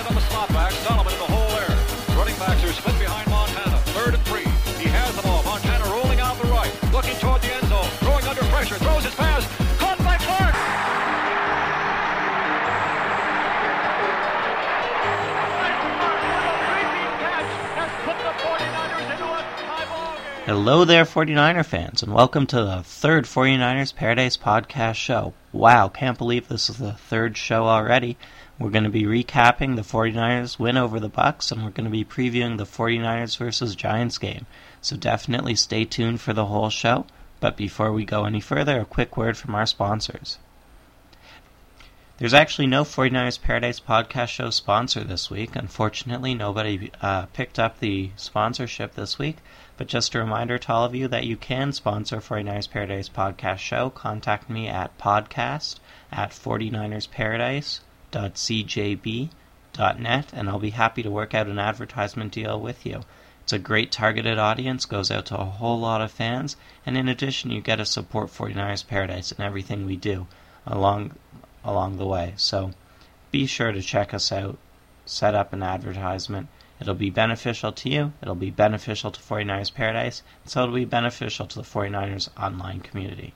on the slot back. Sullivan in the hole there. Running backs are split behind Montana. Third and three. He has the ball. Montana rolling out the right. Looking toward the end zone. Throwing under pressure. Throws his pass. Caught by Clark. Hello there, 49er fans, and welcome to the third 49ers Paradise Podcast show. Wow, can't believe this is the third show already. We're going to be recapping the 49ers win over the Bucs, and we're going to be previewing the 49ers versus Giants game. So definitely stay tuned for the whole show. But before we go any further, a quick word from our sponsors. There's actually no 49ers Paradise podcast show sponsor this week. Unfortunately, nobody uh, picked up the sponsorship this week. But just a reminder to all of you that you can sponsor 49ers Paradise podcast show. Contact me at podcast at 49ersparadise.cjb.net and I'll be happy to work out an advertisement deal with you. It's a great targeted audience, goes out to a whole lot of fans, and in addition, you get to support 49ers Paradise and everything we do along along the way. So be sure to check us out, set up an advertisement. It'll be beneficial to you, it'll be beneficial to 49ers Paradise, and so it'll be beneficial to the 49ers online community.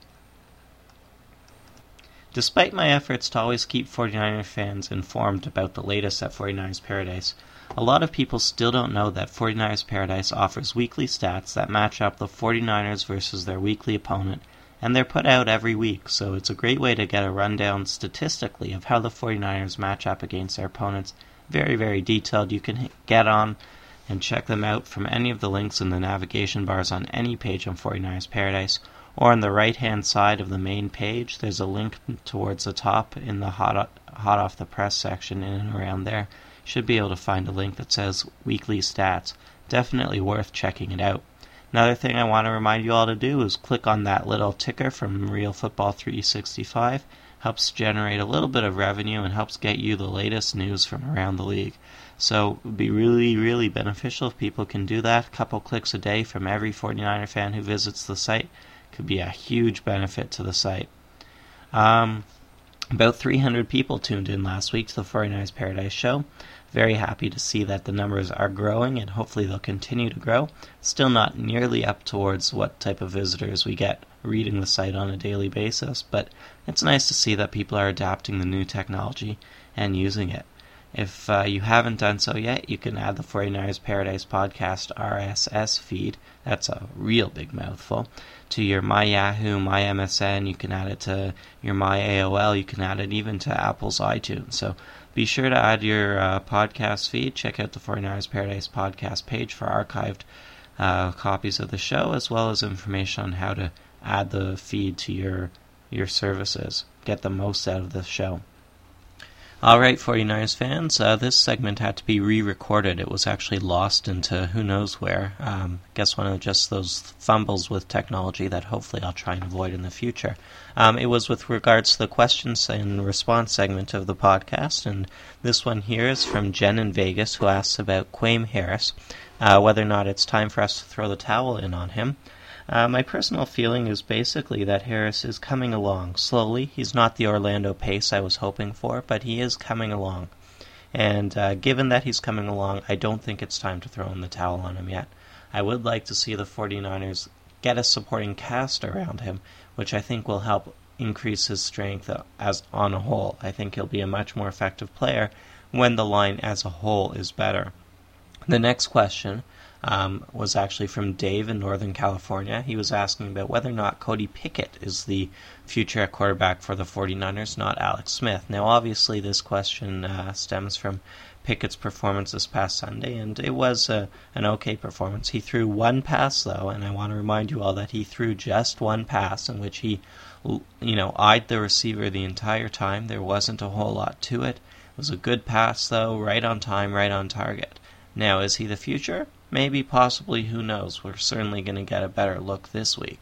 Despite my efforts to always keep 49er fans informed about the latest at 49ers Paradise, a lot of people still don't know that 49ers Paradise offers weekly stats that match up the 49ers versus their weekly opponent and they're put out every week, so it's a great way to get a rundown statistically of how the 49ers match up against their opponents. Very, very detailed. You can get on and check them out from any of the links in the navigation bars on any page on 49ers Paradise, or on the right hand side of the main page, there's a link towards the top in the hot, hot off the press section in and around there. You should be able to find a link that says weekly stats. Definitely worth checking it out. Another thing I want to remind you all to do is click on that little ticker from Real Football 365. Helps generate a little bit of revenue and helps get you the latest news from around the league. So it would be really, really beneficial if people can do that. A couple clicks a day from every 49er fan who visits the site could be a huge benefit to the site. Um, about 300 people tuned in last week to the 49ers Paradise Show. Very happy to see that the numbers are growing and hopefully they'll continue to grow. Still not nearly up towards what type of visitors we get reading the site on a daily basis, but it's nice to see that people are adapting the new technology and using it. If uh, you haven't done so yet, you can add the 49ers Paradise Podcast RSS feed. That's a real big mouthful. To your My Yahoo, My MSN, you can add it to your My AOL, you can add it even to Apple's iTunes. So be sure to add your uh, podcast feed. Check out the 49ers Paradise podcast page for archived uh, copies of the show, as well as information on how to add the feed to your your services. Get the most out of the show. All right, 49ers fans, uh, this segment had to be re recorded. It was actually lost into who knows where. Um, guess one of just those fumbles with technology that hopefully I'll try and avoid in the future. Um, it was with regards to the questions and response segment of the podcast, and this one here is from Jen in Vegas who asks about Kwame Harris, uh, whether or not it's time for us to throw the towel in on him. Uh, my personal feeling is basically that Harris is coming along slowly. He's not the Orlando Pace I was hoping for, but he is coming along. And uh, given that he's coming along, I don't think it's time to throw in the towel on him yet. I would like to see the 49ers get a supporting cast around him, which I think will help increase his strength as on a whole. I think he'll be a much more effective player when the line as a whole is better. The next question um, was actually from Dave in Northern California. He was asking about whether or not Cody Pickett is the future quarterback for the 49ers, not Alex Smith. Now, obviously, this question uh, stems from Pickett's performance this past Sunday, and it was a, an okay performance. He threw one pass, though, and I want to remind you all that he threw just one pass in which he, you know, eyed the receiver the entire time. There wasn't a whole lot to it. It was a good pass, though, right on time, right on target. Now, is he the future? Maybe, possibly, who knows? We're certainly going to get a better look this week.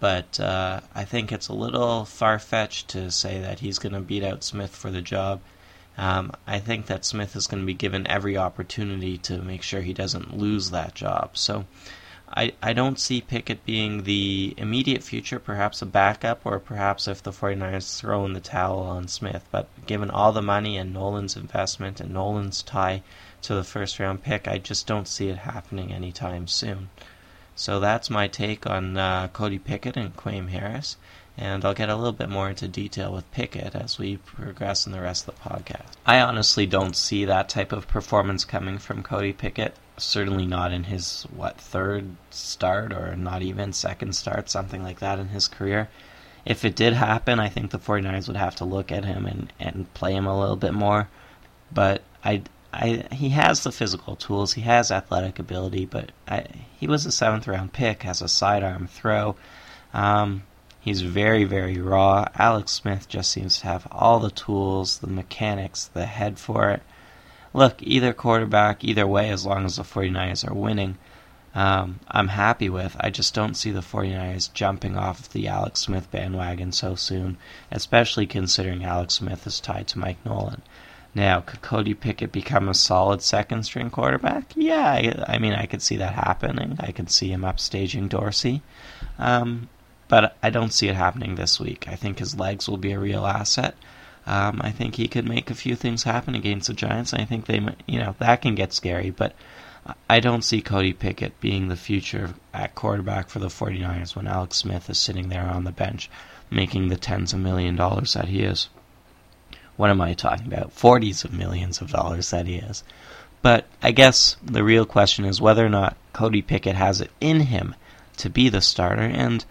But uh, I think it's a little far fetched to say that he's going to beat out Smith for the job. Um, I think that Smith is going to be given every opportunity to make sure he doesn't lose that job. So I, I don't see Pickett being the immediate future, perhaps a backup, or perhaps if the 49ers throw in the towel on Smith. But given all the money and Nolan's investment and Nolan's tie to the first round pick, I just don't see it happening anytime soon. So that's my take on uh, Cody Pickett and Quam Harris. And I'll get a little bit more into detail with Pickett as we progress in the rest of the podcast. I honestly don't see that type of performance coming from Cody Pickett. Certainly not in his, what, third start or not even second start, something like that in his career. If it did happen, I think the 49ers would have to look at him and, and play him a little bit more. But I, I, he has the physical tools, he has athletic ability, but I, he was a seventh round pick, has a sidearm throw. Um, He's very, very raw. Alex Smith just seems to have all the tools, the mechanics, the head for it. Look, either quarterback, either way, as long as the 49ers are winning, um, I'm happy with. I just don't see the 49ers jumping off the Alex Smith bandwagon so soon, especially considering Alex Smith is tied to Mike Nolan. Now, could Cody Pickett become a solid second string quarterback? Yeah, I, I mean, I could see that happening. I could see him upstaging Dorsey. Um, but I don't see it happening this week. I think his legs will be a real asset. Um, I think he could make a few things happen against the Giants. I think they, you know, that can get scary, but I don't see Cody Pickett being the future at quarterback for the 49ers when Alex Smith is sitting there on the bench making the tens of million dollars that he is. What am I talking about? Forties of millions of dollars that he is. But I guess the real question is whether or not Cody Pickett has it in him to be the starter, and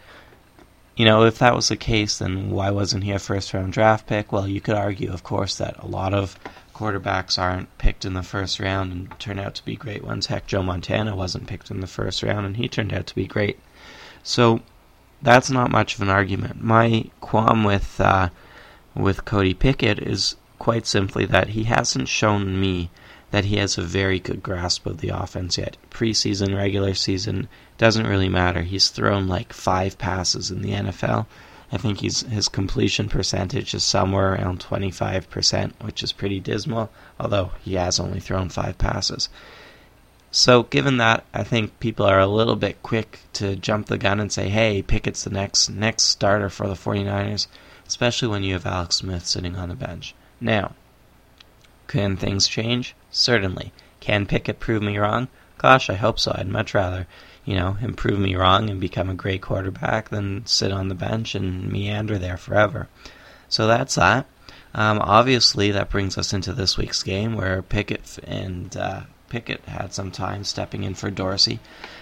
you know, if that was the case, then why wasn't he a first round draft pick? Well, you could argue, of course, that a lot of quarterbacks aren't picked in the first round and turn out to be great ones. Heck, Joe Montana wasn't picked in the first round and he turned out to be great. So that's not much of an argument. My qualm with uh, with Cody Pickett is quite simply that he hasn't shown me that he has a very good grasp of the offense yet. Preseason, regular season, doesn't really matter. He's thrown like five passes in the NFL. I think he's his completion percentage is somewhere around 25%, which is pretty dismal, although he has only thrown five passes. So, given that, I think people are a little bit quick to jump the gun and say, hey, Pickett's the next next starter for the 49ers, especially when you have Alex Smith sitting on the bench. Now, can things change? Certainly. Can Pickett prove me wrong? Gosh, I hope so. I'd much rather, you know, him prove me wrong and become a great quarterback than sit on the bench and meander there forever. So that's that. Um, obviously, that brings us into this week's game where Pickett and uh, Pickett had some time stepping in for Dorsey.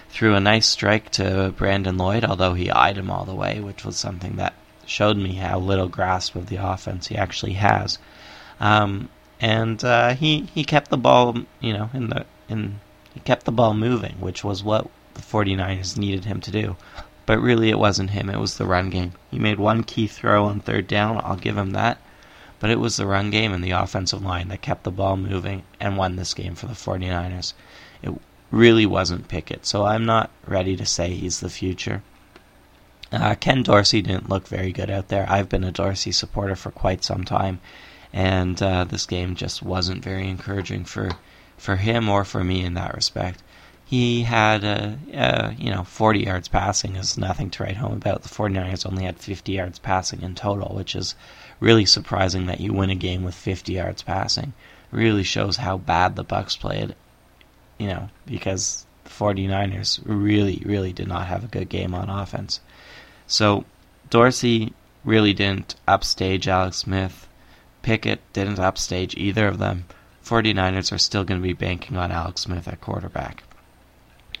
Threw a nice strike to Brandon Lloyd, although he eyed him all the way, which was something that showed me how little grasp of the offense he actually has. Um, and uh, he he kept the ball, you know, in the in he kept the ball moving, which was what the 49ers needed him to do. But really, it wasn't him; it was the run game. He made one key throw on third down. I'll give him that. But it was the run game and the offensive line that kept the ball moving and won this game for the 49ers. It really wasn't Pickett, so I'm not ready to say he's the future. Uh, Ken Dorsey didn't look very good out there. I've been a Dorsey supporter for quite some time, and uh, this game just wasn't very encouraging for for him or for me in that respect. He had, uh, uh, you know, 40 yards passing is nothing to write home about. The 49ers only had 50 yards passing in total, which is really surprising that you win a game with 50 yards passing. Really shows how bad the Bucs played, you know, because the 49ers really, really did not have a good game on offense. So Dorsey really didn't upstage Alex Smith. Pickett didn't upstage either of them. 49ers are still going to be banking on Alex Smith at quarterback.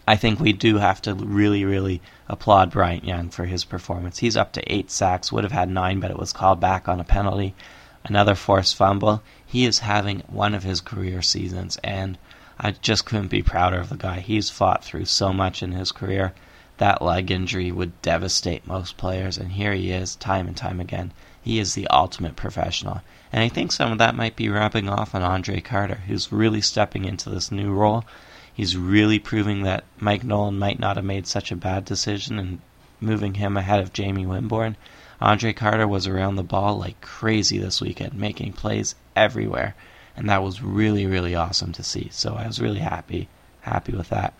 I think we do have to really, really applaud Bryant Young for his performance. He's up to eight sacks, would have had nine, but it was called back on a penalty. Another forced fumble. He is having one of his career seasons, and I just couldn't be prouder of the guy. He's fought through so much in his career. That leg injury would devastate most players, and here he is, time and time again. He is the ultimate professional. And I think some of that might be rubbing off on Andre Carter, who's really stepping into this new role. He's really proving that Mike Nolan might not have made such a bad decision in moving him ahead of Jamie Winborn. Andre Carter was around the ball like crazy this weekend, making plays everywhere. And that was really, really awesome to see. So I was really happy, happy with that.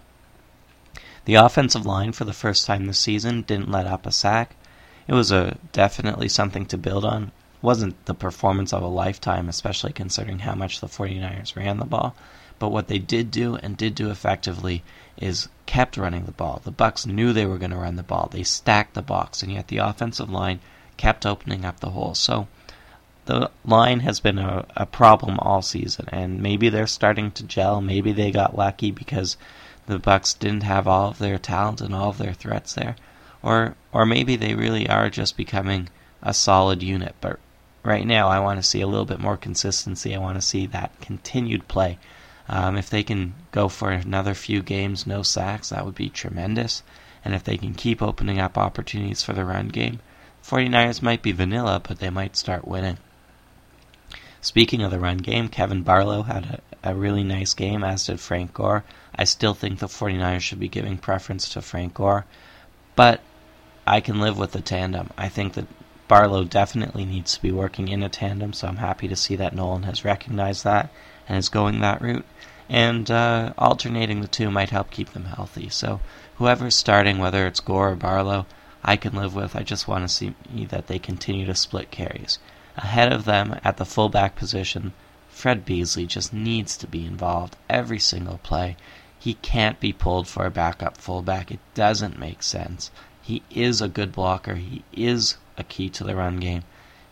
The offensive line, for the first time this season, didn't let up a sack. It was a definitely something to build on. It wasn't the performance of a lifetime, especially considering how much the 49ers ran the ball. But what they did do and did do effectively is kept running the ball. The Bucs knew they were going to run the ball. They stacked the box, and yet the offensive line kept opening up the holes. So the line has been a, a problem all season, and maybe they're starting to gel. Maybe they got lucky because the Bucs didn't have all of their talent and all of their threats there, or or maybe they really are just becoming a solid unit. But right now, I want to see a little bit more consistency. I want to see that continued play. Um, if they can go for another few games, no sacks, that would be tremendous. And if they can keep opening up opportunities for the run game, 49ers might be vanilla, but they might start winning. Speaking of the run game, Kevin Barlow had a, a really nice game, as did Frank Gore. I still think the 49ers should be giving preference to Frank Gore, but I can live with the tandem. I think that Barlow definitely needs to be working in a tandem, so I'm happy to see that Nolan has recognized that and is going that route. And uh, alternating the two might help keep them healthy. So whoever's starting, whether it's Gore or Barlow, I can live with. I just want to see that they continue to split carries. Ahead of them at the fullback position, Fred Beasley just needs to be involved every single play. He can't be pulled for a backup fullback. It doesn't make sense. He is a good blocker. He is a key to the run game.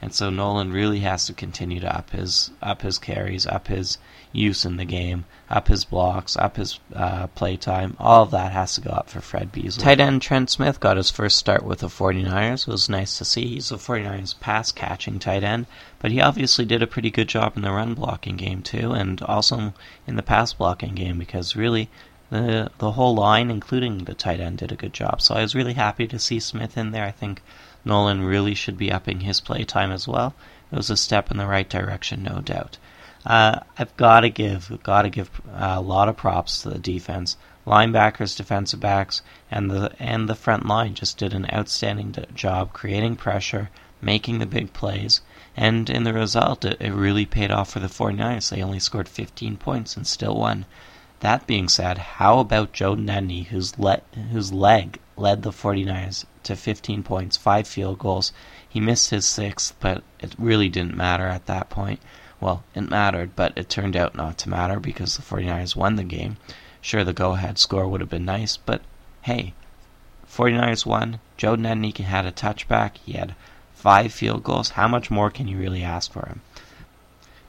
And so Nolan really has to continue to up his up his carries, up his use in the game, up his blocks, up his uh, play time. All of that has to go up for Fred Beasley. Tight end Trent Smith got his first start with the 49ers. It was nice to see. He's a 49ers pass catching tight end, but he obviously did a pretty good job in the run blocking game too, and also in the pass blocking game because really the the whole line, including the tight end, did a good job. So I was really happy to see Smith in there. I think Nolan really should be upping his play time as well. It was a step in the right direction, no doubt. Uh, I've got to give, got to give uh, a lot of props to the defense, linebackers, defensive backs, and the and the front line just did an outstanding job creating pressure, making the big plays, and in the result, it, it really paid off for the 49ers. They only scored 15 points and still won. That being said, how about Joe Nedney, whose, le- whose leg led the 49ers to 15 points, five field goals. He missed his sixth, but it really didn't matter at that point. Well, it mattered, but it turned out not to matter because the 49ers won the game. Sure, the go ahead score would have been nice, but hey, 49ers won. Joe Nedney had a touchback. He had five field goals. How much more can you really ask for him?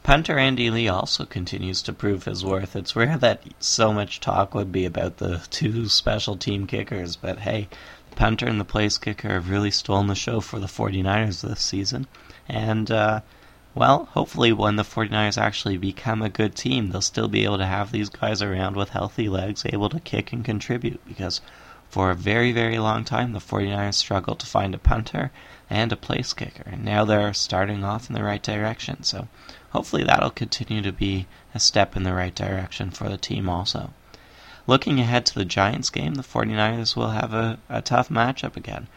Punter Andy Lee also continues to prove his worth. It's rare that so much talk would be about the two special team kickers, but hey, the punter and the place kicker have really stolen the show for the 49ers this season. And, uh, well, hopefully when the 49ers actually become a good team, they'll still be able to have these guys around with healthy legs, able to kick and contribute, because for a very, very long time, the 49ers struggled to find a punter and a place kicker, and now they're starting off in the right direction. So hopefully that'll continue to be a step in the right direction for the team also. Looking ahead to the Giants game, the 49ers will have a, a tough matchup again.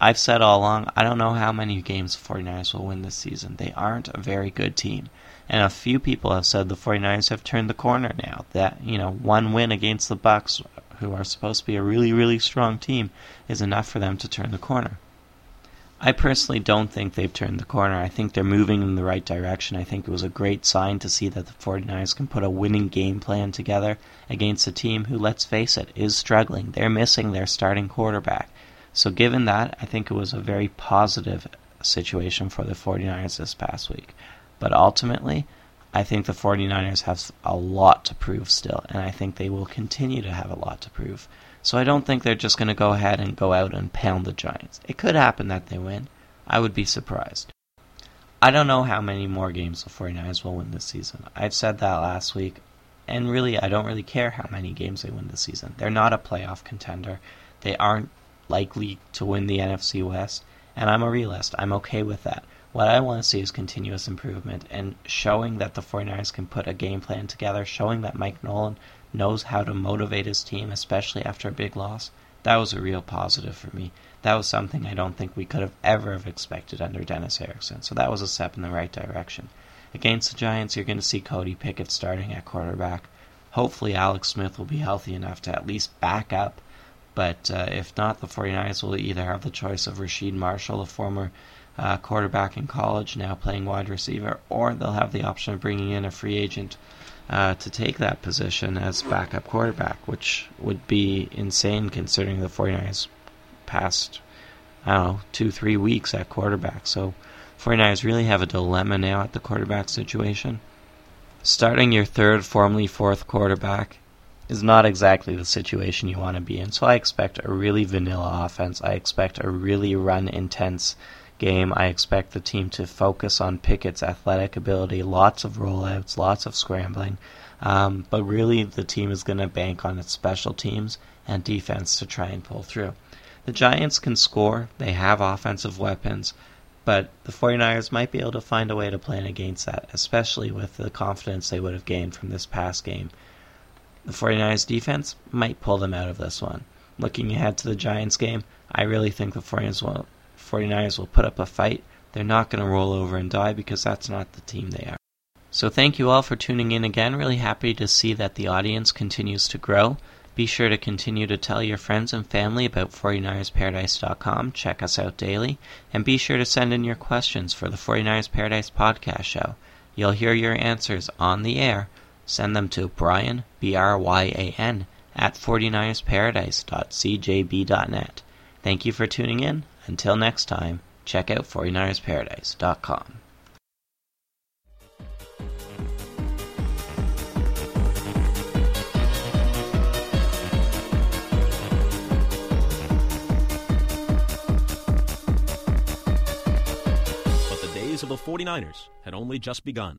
I've said all along, I don't know how many games the 49ers will win this season. They aren't a very good team. And a few people have said the 49ers have turned the corner now. That, you know, one win against the Bucs, who are supposed to be a really, really strong team, is enough for them to turn the corner. I personally don't think they've turned the corner. I think they're moving in the right direction. I think it was a great sign to see that the 49ers can put a winning game plan together against a team who, let's face it, is struggling. They're missing their starting quarterback. So, given that, I think it was a very positive situation for the 49ers this past week. But ultimately, I think the 49ers have a lot to prove still, and I think they will continue to have a lot to prove. So I don't think they're just going to go ahead and go out and pound the Giants. It could happen that they win. I would be surprised. I don't know how many more games the 49ers will win this season. I've said that last week, and really, I don't really care how many games they win this season. They're not a playoff contender. They aren't likely to win the NFC West, and I'm a realist. I'm okay with that. What I want to see is continuous improvement and showing that the 49ers can put a game plan together, showing that Mike Nolan knows how to motivate his team, especially after a big loss. That was a real positive for me. That was something I don't think we could have ever have expected under Dennis Erickson. So that was a step in the right direction. Against the Giants, you're going to see Cody Pickett starting at quarterback. Hopefully, Alex Smith will be healthy enough to at least back up. But uh, if not, the 49ers will either have the choice of Rasheed Marshall, a former uh, quarterback in college, now playing wide receiver, or they'll have the option of bringing in a free agent uh, to take that position as backup quarterback, which would be insane considering the 49ers past, I don't know, two, three weeks at quarterback. So 49ers really have a dilemma now at the quarterback situation. Starting your third, formerly fourth quarterback is not exactly the situation you want to be in. So I expect a really vanilla offense. I expect a really run intense game, I expect the team to focus on Pickett's athletic ability, lots of rollouts, lots of scrambling. Um, but really, the team is going to bank on its special teams and defense to try and pull through. The Giants can score, they have offensive weapons, but the 49ers might be able to find a way to plan against that, especially with the confidence they would have gained from this past game. The 49ers defense might pull them out of this one. Looking ahead to the Giants game, I really think the 49ers will 49ers will put up a fight. They're not going to roll over and die because that's not the team they are. So thank you all for tuning in again. Really happy to see that the audience continues to grow. Be sure to continue to tell your friends and family about 49ersparadise.com. Check us out daily. And be sure to send in your questions for the 49ers Paradise podcast show. You'll hear your answers on the air. Send them to Brian, B R Y A N, at 49ersparadise.cjb.net. Thank you for tuning in. Until next time, check out 49ersparadise.com. But the days of the 49ers had only just begun.